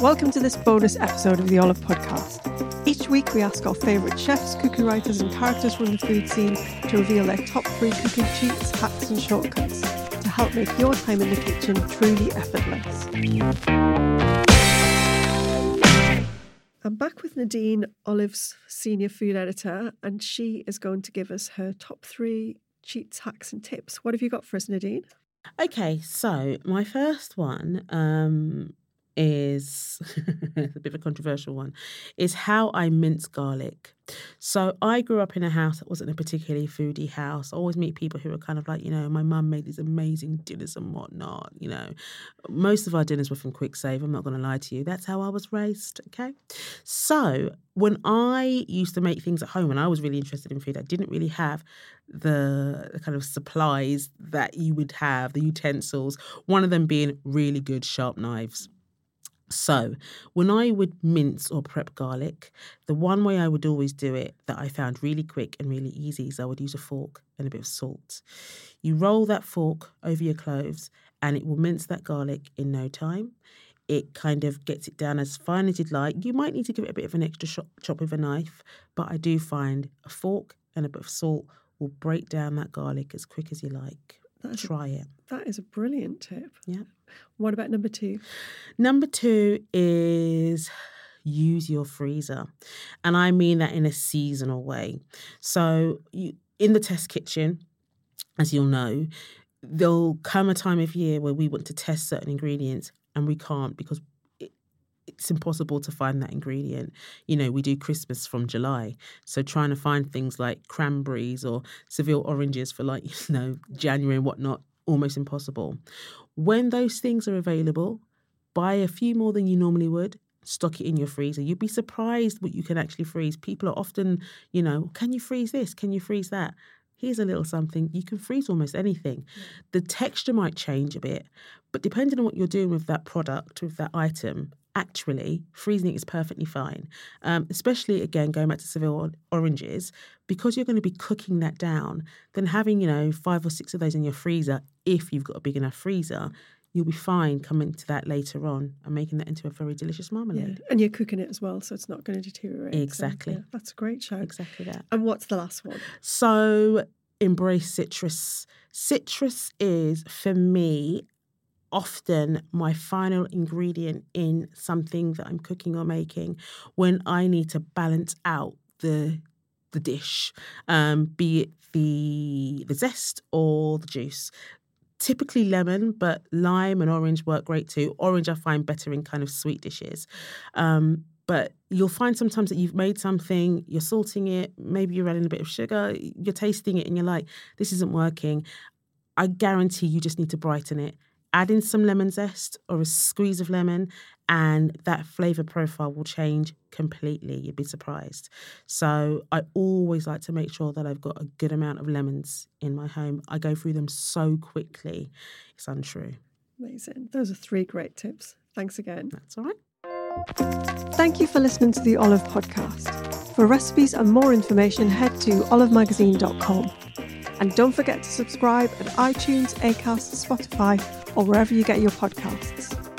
Welcome to this bonus episode of the Olive Podcast. Each week, we ask our favourite chefs, cooking writers, and characters from the food scene to reveal their top three cooking cheats, hacks, and shortcuts to help make your time in the kitchen truly effortless. I'm back with Nadine, Olive's senior food editor, and she is going to give us her top three cheats, hacks, and tips. What have you got for us, Nadine? Okay, so my first one um, is a bit of a controversial one is how I mince garlic. So I grew up in a house that wasn't a particularly foodie house. I always meet people who are kind of like, you know, my mum made these amazing dinners and whatnot. You know, most of our dinners were from Kwik Save. I'm not going to lie to you. That's how I was raised. Okay. So when I used to make things at home, and I was really interested in food, I didn't really have the, kind of supplies that you would have, the utensils, one of them being really good sharp knives. So, when I would mince or prep garlic, the one way I would always do it that I found really quick and really easy is I would use a fork and a bit of salt. You roll that fork over your cloves and it will mince that garlic in no time. It kind of gets it down as fine as you'd like. You might need to give it a bit of an extra chop, chop with a knife, but I do find a fork and a bit of salt will break down that garlic as quick as you like. That's Try it. That is a brilliant tip. Yeah. What about number two? Number two is use your freezer. And I mean that in a seasonal way. So, you, in the test kitchen, as you'll know, there'll come a time of year where we want to test certain ingredients and we can't because it's impossible to find that ingredient. You know, we do Christmas from July. So trying to find things like cranberries or Seville oranges for like, you know, January and whatnot, almost impossible. When those things are available, buy a few more than you normally would. Stock it in your freezer. You'd be surprised what you can actually freeze. People are often, you know, can you freeze this? Can you freeze that? Here's a little something. You can freeze almost anything. Mm. The texture might change a bit, but depending on what you're doing with that product, with that item, actually freezing it is perfectly fine. Um, especially again going back to Seville oranges, because you're going to be cooking that down. Then having you know five or six of those in your freezer, if you've got a big enough freezer, you'll be fine coming to that later on and making that into a very delicious marmalade. And you're cooking it as well, so it's not going to deteriorate. So, Exactly. yeah, that's a great shout. Exactly that. And what's the last one? So embrace citrus. Citrus is for me often my final ingredient in something that I'm cooking or making when I need to balance out the the dish, um, be it the the zest or the juice. Typically lemon, but lime and orange work great too. Orange I find better in kind of sweet dishes. Um, but you'll find sometimes that you've made something, you're salting it, maybe you're adding a bit of sugar, you're tasting it and you're like, this isn't working. I guarantee you just need to brighten it. Add in some lemon zest or a squeeze of lemon, and that flavor profile will change completely. You'd be surprised. So, I always like to make sure that I've got a good amount of lemons in my home. I go through them so quickly, it's untrue. Amazing. Those are three great tips. Thanks again. That's all right. Thank you for listening to the Olive Podcast. For recipes and more information, head to olivemagazine.com. And don't forget to subscribe at iTunes, Acast, Spotify, or wherever you get your podcasts.